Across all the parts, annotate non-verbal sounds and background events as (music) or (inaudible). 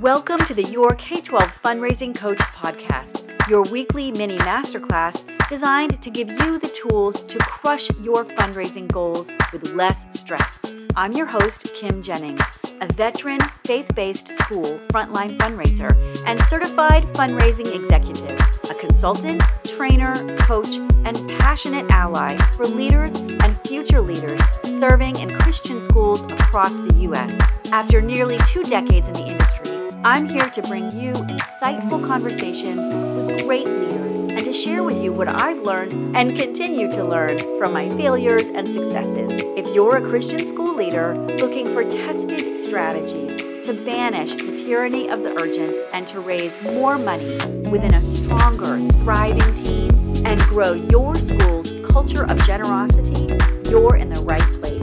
Welcome to the Your K 12 Fundraising Coach podcast, your weekly mini masterclass designed to give you the tools to crush your fundraising goals with less stress. I'm your host, Kim Jennings, a veteran faith based school frontline fundraiser and certified fundraising executive, a consultant, trainer, coach, and passionate ally for leaders and future leaders serving in Christian schools across the U.S. After nearly two decades in the industry, I'm here to bring you insightful conversations with great leaders and to share with you what I've learned and continue to learn from my failures and successes. If you're a Christian school leader looking for tested strategies to banish the tyranny of the urgent and to raise more money within a stronger, thriving team and grow your school's culture of generosity, you're in the right place.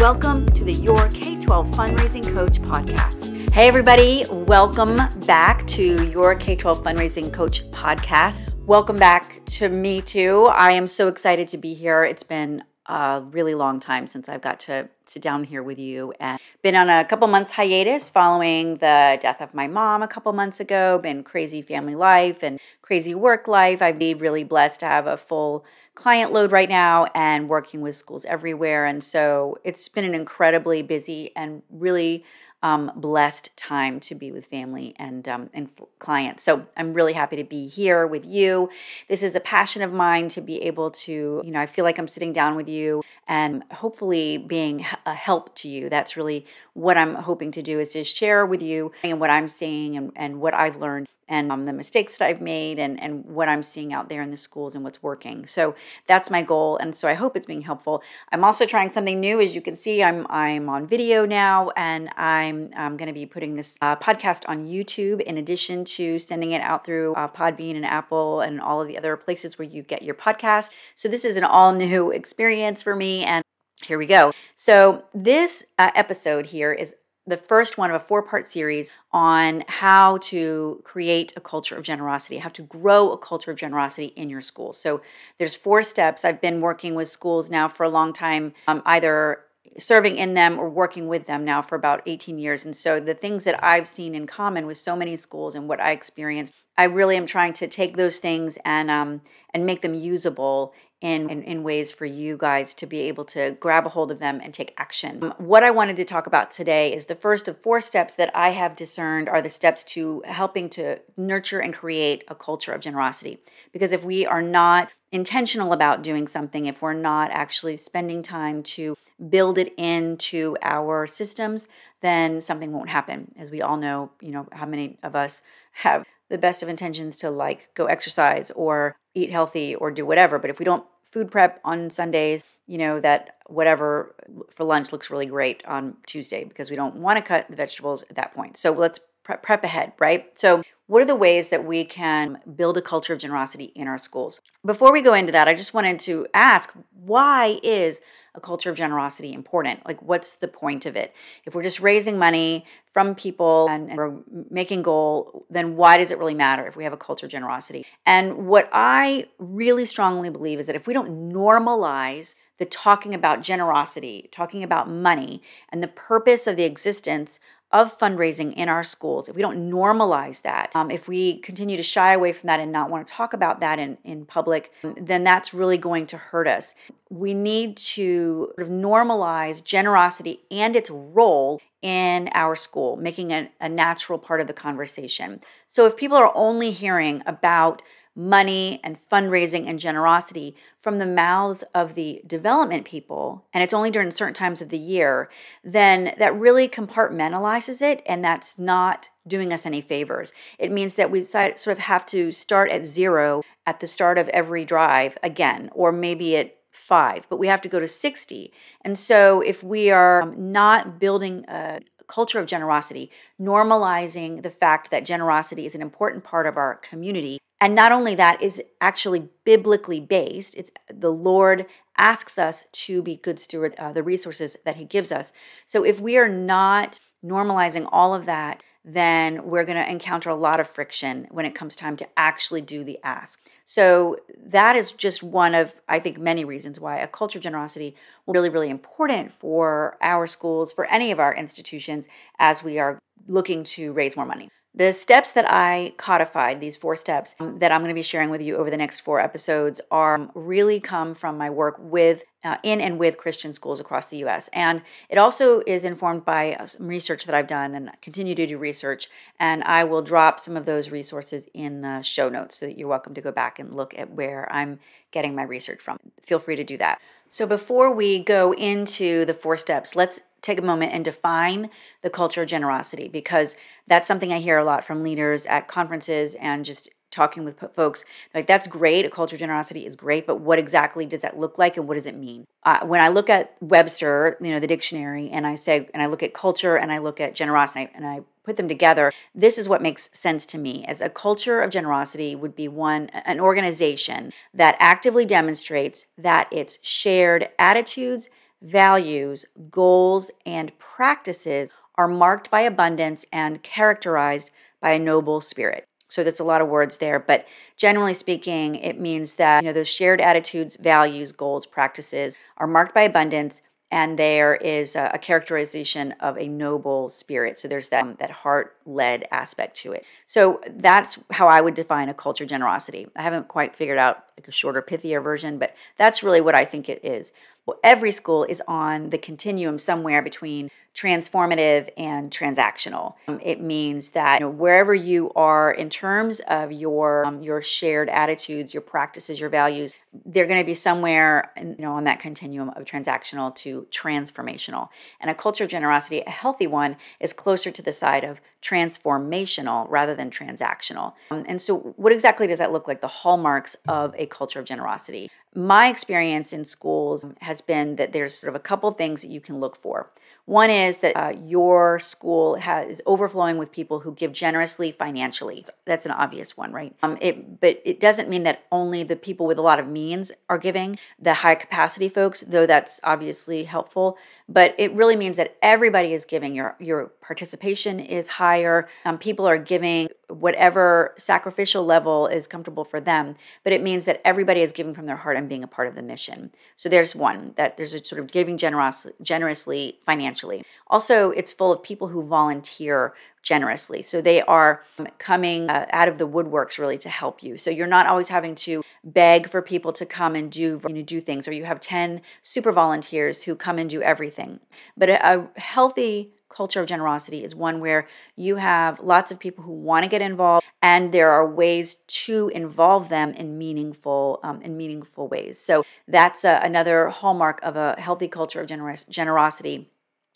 Welcome to the Your K 12 Fundraising Coach podcast. Hey, everybody, welcome back to your K 12 Fundraising Coach podcast. Welcome back to me, too. I am so excited to be here. It's been a really long time since I've got to sit down here with you and been on a couple months hiatus following the death of my mom a couple months ago. Been crazy family life and crazy work life. I've been really blessed to have a full client load right now and working with schools everywhere. And so it's been an incredibly busy and really um, blessed time to be with family and um, and clients. So I'm really happy to be here with you. This is a passion of mine to be able to, you know, I feel like I'm sitting down with you and hopefully being a help to you. That's really what I'm hoping to do is to share with you and what I'm seeing and, and what I've learned and um, the mistakes that I've made and, and what I'm seeing out there in the schools and what's working. So that's my goal. And so I hope it's being helpful. I'm also trying something new. As you can see, I'm, I'm on video now and I'm, I'm going to be putting this uh, podcast on YouTube in addition to sending it out through uh, Podbean and Apple and all of the other places where you get your podcast. So this is an all new experience for me. And here we go. So, this uh, episode here is the first one of a four part series on how to create a culture of generosity, how to grow a culture of generosity in your school. So there's four steps. I've been working with schools now for a long time, um, either serving in them or working with them now for about 18 years. And so the things that I've seen in common with so many schools and what I experienced, I really am trying to take those things and um, and make them usable in, in, in, ways for you guys to be able to grab a hold of them and take action. Um, what I wanted to talk about today is the first of four steps that I have discerned are the steps to helping to nurture and create a culture of generosity. Because if we are not intentional about doing something, if we're not actually spending time to build it into our systems, then something won't happen. As we all know, you know, how many of us have the best of intentions to like go exercise or eat healthy or do whatever. But if we don't food prep on Sundays, you know, that whatever for lunch looks really great on Tuesday because we don't want to cut the vegetables at that point. So let's prep, ahead, right? So, what are the ways that we can build a culture of generosity in our schools? Before we go into that, I just wanted to ask why is a culture of generosity important? Like, what's the point of it? If we're just raising money from people and, and, we're making goal, then why does it really matter if we have a culture of generosity? And what I really strongly believe is that if we don't normalize the talking about generosity, talking about money, and the purpose of the existence of fundraising in our schools, if we don't normalize that, um, if we continue to shy away from that and not want to talk about that in, in public, then that's really going to hurt us. We need to sort of normalize generosity and its role in our school, making it a natural part of the conversation. So if people are only hearing about money and fundraising and generosity from the mouths of the development people, and it's only during certain times of the year, then that really compartmentalizes it, and that's not doing us any favors. It means that we sort of have to start at zero at the start of every drive again, or maybe at five, but we have to go to 60. And so if we are um, not building a culture of generosity, normalizing the fact that generosity is an important part of our community, and not only that is actually biblically based. It's the Lord asks us to be good steward uh, the resources that he gives us. So if we are not normalizing all of that, then we're going to encounter a lot of friction when it comes time to actually do the ask. So that is just one of, I think, many reasons why a culture of generosity really, really important for our schools, for any of our institutions as we are looking to raise more money. The steps that I codified, these four steps um, that I'm going to be sharing with you over the next four episodes, are um, really come from my work with uh, in and with Christian schools across the US. And it also is informed by uh, some research that I've done and continue to do research. And I will drop some of those resources in the show notes so that you're welcome to go back and look at where I'm getting my research from. Feel free to do that. So before we go into the four steps, let's take a moment and define the culture of generosity because that's something I hear a lot from leaders at conferences and just talking with folks like that's great a culture of generosity is great but what exactly does that look like and what does it mean uh, when i look at webster you know the dictionary and i say and i look at culture and i look at generosity and i put them together this is what makes sense to me as a culture of generosity would be one an organization that actively demonstrates that its shared attitudes values, goals, and practices are marked by abundance and characterized by a noble spirit. So that's a lot of words there, but generally speaking, it means that you know those shared attitudes, values, goals, practices are marked by abundance and there is a, a, characterization of a noble spirit. So there's that um, that heart led aspect to it. So that's how I would define a culture generosity. I haven't quite figured out like a shorter, pithier version, but that's really what I think it is. Well, every school is on the continuum somewhere between transformative and transactional. Um, it means that you know, wherever you are in terms of your um, your shared attitudes, your practices, your values, they're going to be somewhere you know on that continuum of transactional to transformational. And a culture of generosity, a healthy one, is closer to the side of transformational rather than transactional. Um, and so, what exactly does that look like? The hallmarks of a culture of generosity. My experience in schools has been that there's sort of a couple things that you can look for. One is that uh, your school has is overflowing with people who give generously financially. That's an obvious one, right? Um, it, but it doesn't mean that only the people with a lot of means are giving. The high capacity folks, though that's obviously helpful, but it really means that everybody is giving. Your your participation is higher. Um, people are giving whatever sacrificial level is comfortable for them. But it means that everybody is giving from their heart and being a part of the mission. So there's one that there's a sort of giving generously, generously financially. Also, it's full of people who volunteer generously. So they are coming uh, out of the woodworks really to help you. So you're not always having to beg for people to come and do you know, do things, or you have 10 super volunteers who come and do everything. But a, a healthy culture of generosity is one where you have lots of people who want to get involved and there are ways to involve them in meaningful um, in meaningful ways. So that's a, another hallmark of a healthy culture of generosity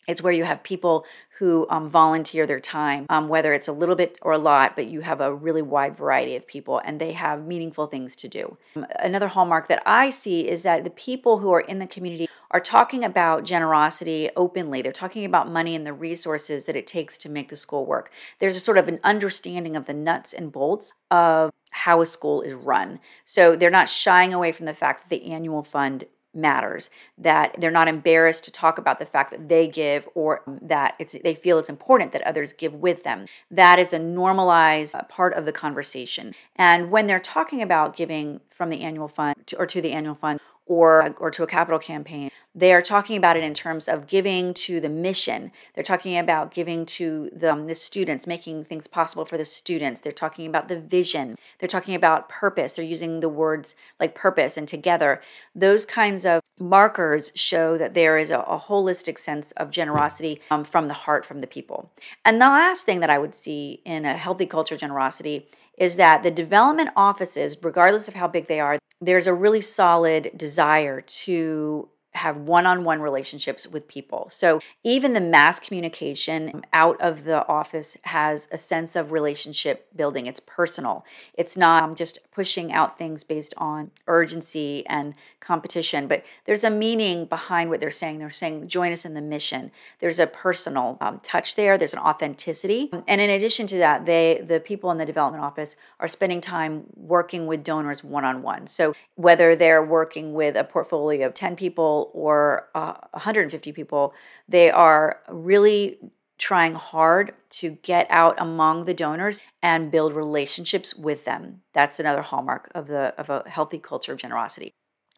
it's where you have people who um, volunteer their time, um, whether it's a little bit or a lot, but you have a really wide variety of people and they have meaningful things to do. Um, another hallmark that I see is that the people who are in the community are talking about generosity openly. They're talking about money and the resources that it takes to make the school work. There's a sort of an understanding of the nuts and bolts of how a school is run. So they're not shying away from the fact that the annual fund matters that they're not embarrassed to talk about the fact that they give or that it's they feel it's important that others give with them. That is a normalized uh, part of the conversation. And when they're talking about giving from the annual fund to, or to the annual fund or or to a capital campaign they are talking about it in terms of giving to the mission. They're talking about giving to the, um, the students making things possible for the students. They're talking about the vision. They're talking about purpose. They're using the words like purpose and together. Those kinds of markers show that there is a, a holistic sense of generosity um, from the heart from the people. And the last thing that i would see in a healthy culture generosity is that the development offices, regardless of how big they are, there's a really solid desire to have one-on-one relationships with people. So even the mass communication out of the office has a sense of relationship building. It's personal. It's not just pushing out things based on urgency and competition, but there's a meaning behind what they're saying. They're saying join us in the mission. There's a personal um, touch there. There's an authenticity. And in addition to that, they the people in the development office are spending time working with donors one-on-one. So whether they're working with a portfolio of 10 people or uh, 150 people, they are really trying hard to get out among the donors and build relationships with them. That's another hallmark of the of a healthy culture of generosity.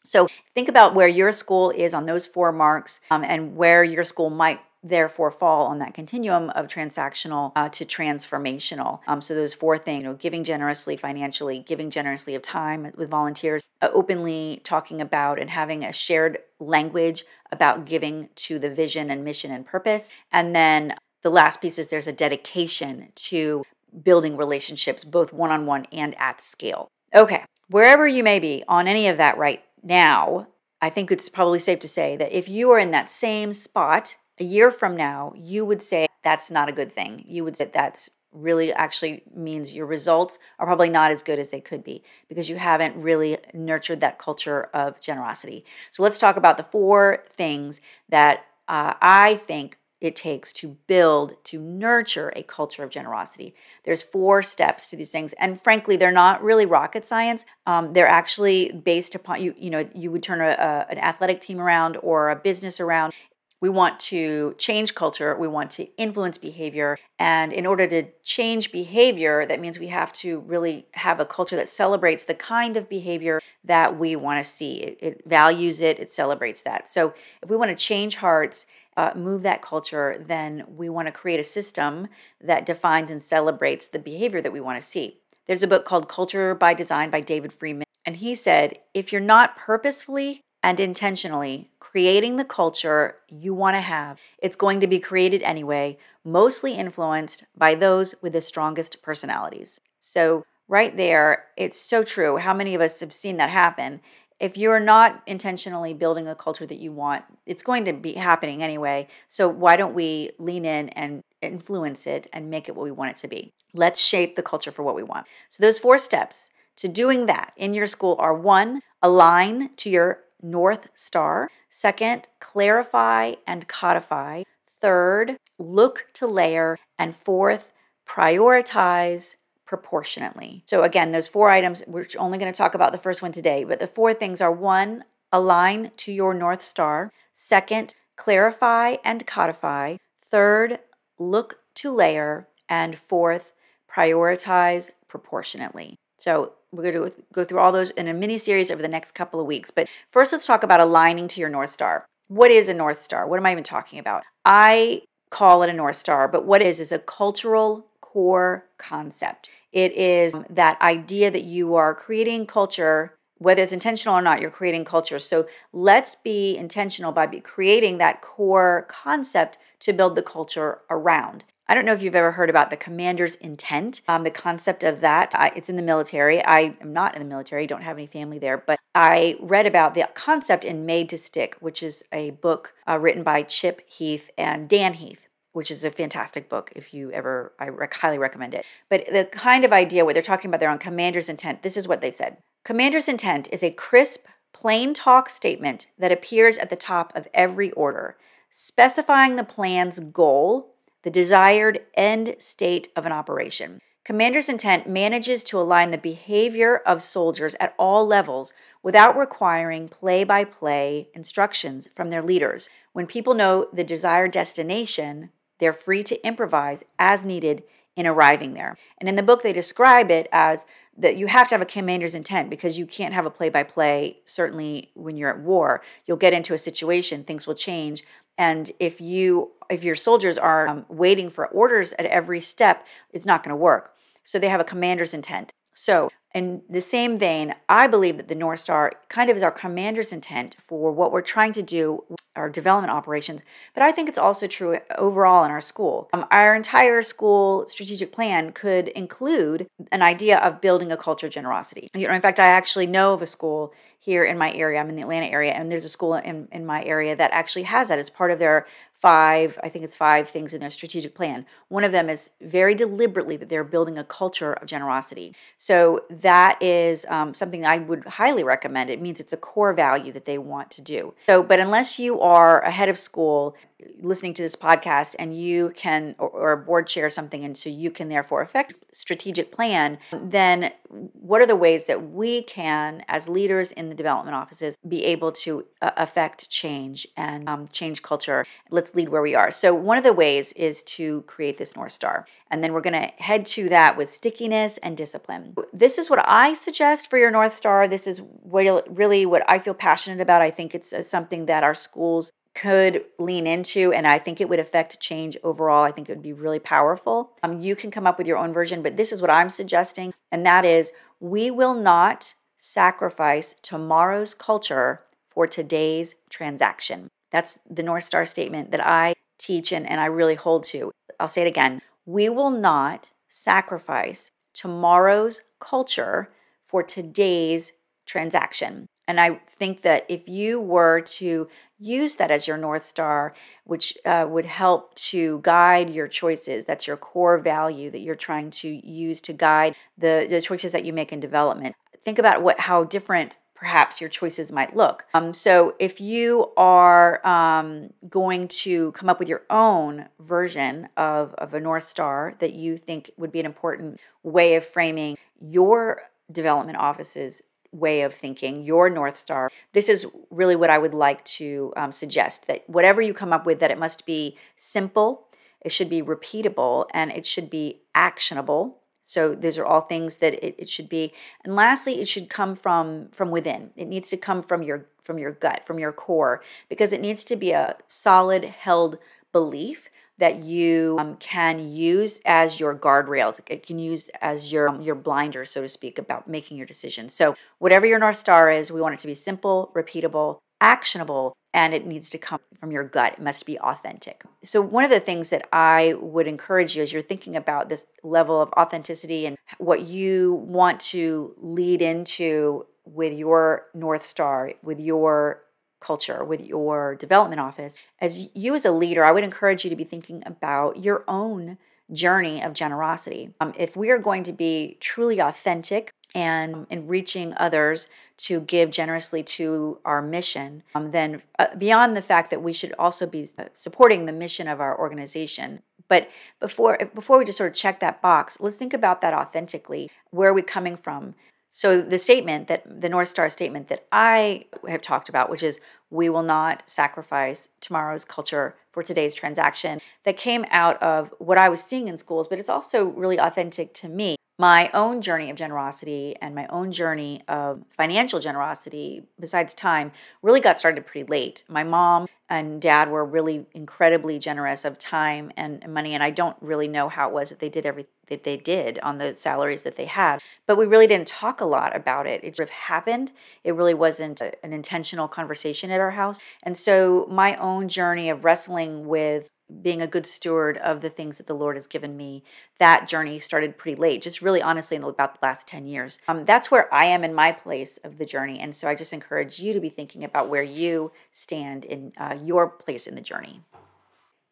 So think about where your school is on those four marks um, and where your school might therefore fall on that continuum of transactional uh, to transformational. Um, so those four things, you know, giving generously financially, giving generously of time with volunteers, uh, openly talking about and having a shared language about giving to the vision and mission and purpose. And then the last piece is there's a dedication to building relationships both one-on-one and at scale. Okay, wherever you may be on any of that right now, I think it's probably safe to say that if you are in that same spot a year from now, you would say that's not a good thing. You would say that's really actually means your results are probably not as good as they could be because you haven't really nurtured that culture of generosity. So let's talk about the four things that uh, I think it takes to build to nurture a culture of generosity there's four steps to these things and frankly they're not really rocket science um, they're actually based upon you you know you would turn a, a, an athletic team around or a business around we want to change culture. We want to influence behavior. And in order to change behavior that means we have to really have a culture that celebrates the kind of behavior that we want to see. It, it values it. It celebrates that. So if we want to change hearts uh, move that culture, then we want to create a system that defines and celebrates the behavior that we want to see. There's a book called Culture by Design by David Friedman. and he said if you're not purposefully and intentionally creating the culture you want to have, it's going to be created anyway, mostly influenced by those with the strongest personalities. So, right there, it's so true. How many of us have seen that happen? if you're not intentionally building a culture that you want, it's going to be happening anyway. So why don't we lean in and influence it and make it what we want it to be? Let's shape the culture for what we want. So those four steps to doing that in your school are one, align to your North Star. Second, clarify and codify. Third, look to layer. And fourth, prioritize proportionately. So, again, those four items, we're only going to talk about the first one today, but the four things are one, align to your North Star. Second, clarify and codify. Third, look to layer. And fourth, prioritize proportionately. So, we're going to go through all those in a mini series over the next couple of weeks. But first, let's talk about aligning to your North Star. What is a North Star? What am I even talking about? I call it a North Star, but what is is a cultural core concept. It is um, that idea that you are creating culture, whether it's intentional or not, you're creating culture. So let's be intentional by creating that core concept to build the culture around. I don't know if you've ever heard about the commander's intent, um, the concept of that. I, it's in the military. I am not in the military, don't have any family there, but I read about the concept in Made to Stick, which is a book uh, written by Chip Heath and Dan Heath which is a fantastic book if you ever i rec- highly recommend it but the kind of idea what they're talking about there on commander's intent this is what they said commander's intent is a crisp plain talk statement that appears at the top of every order specifying the plan's goal the desired end state of an operation Commander's intent manages to align the behavior of soldiers at all levels without requiring play by play instructions from their leaders. When people know the desired destination, they're free to improvise as needed in arriving there. And in the book, they describe it as that you have to have a commander's intent because you can't have a play by play, certainly when you're at war. You'll get into a situation, things will change. And if you if your soldiers are um, waiting for orders at every step, it's not going to work. So they have a commander's intent. So in the same vein, I believe that the North Star kind of is our commander's intent for what we're trying to do, our development operations. But I think it's also true overall in our school. Um, our entire school strategic plan could include an idea of building a culture of generosity. You know, in fact, I actually know of a school here in my area. I'm in the Atlanta area, and there's a school in, in my area that actually has that as part of their five, I think it's five things in their strategic plan. One of them is very deliberately that they're building a culture of generosity. So that is um, something I would highly recommend. It means it's a core value that they want to do. So, but unless you are ahead of school, listening to this podcast and you can, or, or a board chair something, and so you can therefore affect strategic plan, then what are the ways that we can, as leaders in the development offices, be able to uh, affect change and um, change culture? Let's lead where we are. So, one of the ways is to create this North Star. And then we're going to head to that with stickiness and discipline. This is what I suggest for your North Star. This is really what I feel passionate about. I think it's uh, something that our schools could lean into and i think it would affect change overall i think it would be really powerful um, you can come up with your own version but this is what i'm suggesting and that is we will not sacrifice tomorrow's culture for today's transaction that's the north star statement that i teach and, and i really hold to. I'll say it again. We will not sacrifice tomorrow's culture for today's transaction. And I think that if you were to use that as your North Star, which uh, would help to guide your choices, that's your core value that you're trying to use to guide the, the choices that you make in development. Think about what how different perhaps your choices might look. Um, so, if you are um, going to come up with your own version of, of a North Star that you think would be an important way of framing your development office's way of thinking, your North Star, this is really what I would like to um, suggest that whatever you come up with, that it must be simple, it should be repeatable, and it should be actionable. So these are all things that it, it should be. And lastly, it should come from from within. It needs to come from your from your gut, from your core, because it needs to be a solid held belief that you um, can use as your guardrails. It can use as your um, your blinder, so to speak, about making your decisions. So whatever your north star is, we want it to be simple, repeatable, actionable, and it needs to come from your gut. It must be authentic. So one of the things that I would encourage you as you're thinking about this level of authenticity and what you want to lead into with your north star, with your culture with your development office, as you as a leader, I would encourage you to be thinking about your own journey of generosity. Um, if we are going to be truly authentic and in reaching others to give generously to our mission, um, then uh, beyond the fact that we should also be uh, supporting the mission of our organization. But before before we just sort of check that box, let's think about that authentically. Where are we coming from? So the statement that the North Star statement that I have talked about, which is we will not sacrifice tomorrow's culture for today's transaction, that came out of what I was seeing in schools, but it's also really authentic to me my own journey of generosity and my own journey of financial generosity, besides time, really got started pretty late. My mom and dad were really incredibly generous of time and money, and I don't really know how it was that they did everything that they did on the salaries that they had. But we really didn't talk a lot about it. It sort of happened. It really wasn't a, an intentional conversation at our house. And so my own journey of wrestling with being a good steward of the things that the Lord has given me. That journey started pretty late, just really honestly in about the last 10 years. Um, that's where I am in my place of the journey. And so I just encourage you to be thinking about where you stand in uh, your place in the journey.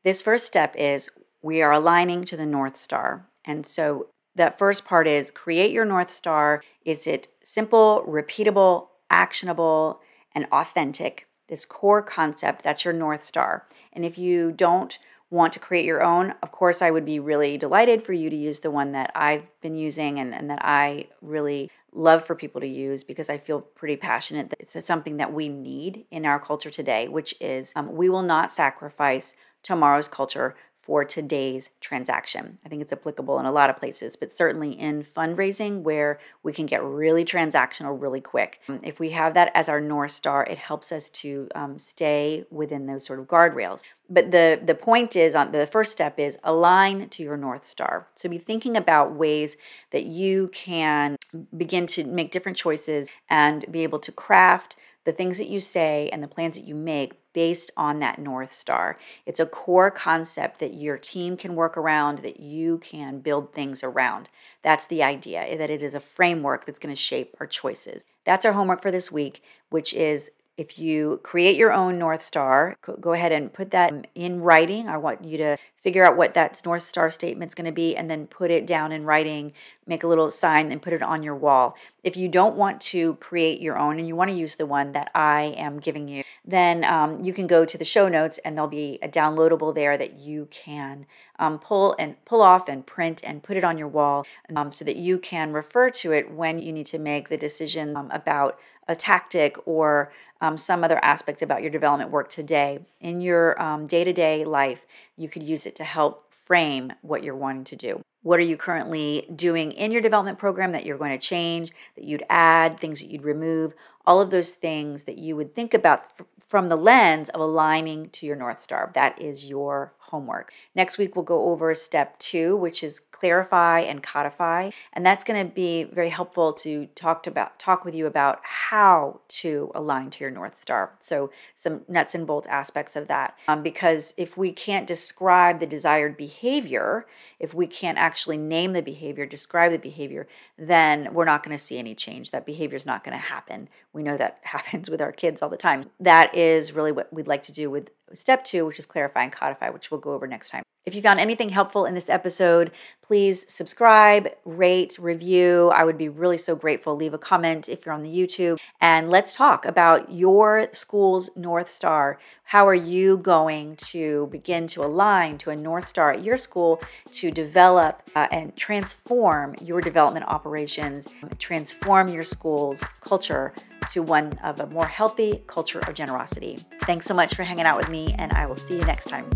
This first step is we are aligning to the North Star. And so that first part is create your North Star. Is it simple, repeatable, actionable, and authentic? This core concept, that's your North Star. And if you don't want to create your own, of course, I would be really delighted for you to use the one that I've been using and, and that I really love for people to use because I feel pretty passionate that it's something that we need in our culture today, which is um, we will not sacrifice tomorrow's culture for today's transaction. I think it's applicable in a lot of places, but certainly in fundraising where we can get really transactional really quick. Um, if we have that as our North Star, it helps us to um, stay within those sort of guardrails. But the, the point is on the first step is align to your North Star. So be thinking about ways that you can begin to make different choices and be able to craft the things that you say and the plans that you make based on that North Star. It's a core concept that your team can work around, that you can build things around. That's the idea, eh, that it is a framework that's going to shape our choices. That's our homework for this week, which is if you create your own North Star, go ahead and put that um, in writing. I want you to figure out what that North Star statement is going to be and then put it down in writing, make a little sign and put it on your wall. If you don't want to create your own and you want to use the one that I am giving you, then um, you can go to the show notes and there'll be a downloadable there that you can um, pull and pull off and print and put it on your wall um, so that you can refer to it when you need to make the decision um, about a tactic or um, some other aspect about your development work today in your day to day life, you could use it to help frame what you're wanting to do. What are you currently doing in your development program that you're going to change, that you'd add, things that you'd remove, all of those things that you would think about f- from the lens of aligning to your North Star. That is your homework. Next week, we'll go over step two, which is clarify and codify. And that's going to be very helpful to talk to about talk with you about how to align to your North Star. So some nuts and bolts aspects of that. Um, because if we can't describe the desired behavior, if we can't actually name the behavior, describe the behavior, then we're not going to see any change. That behavior is not going to happen. We know that (laughs) happens with our kids all the time. That is really what we'd like to do with step two, which is clarify and codify, which we'll go over next time. If you found anything helpful in this episode, please subscribe, rate, review. I would be really so grateful. Leave a comment if you're on the YouTube. And let's talk about your school's North Star. How are you going to begin to align to a North Star at your school to develop uh, and transform your development operations, transform your school's culture to one of a more healthy culture of generosity? Thanks so much for hanging out with me, and I will see you next time.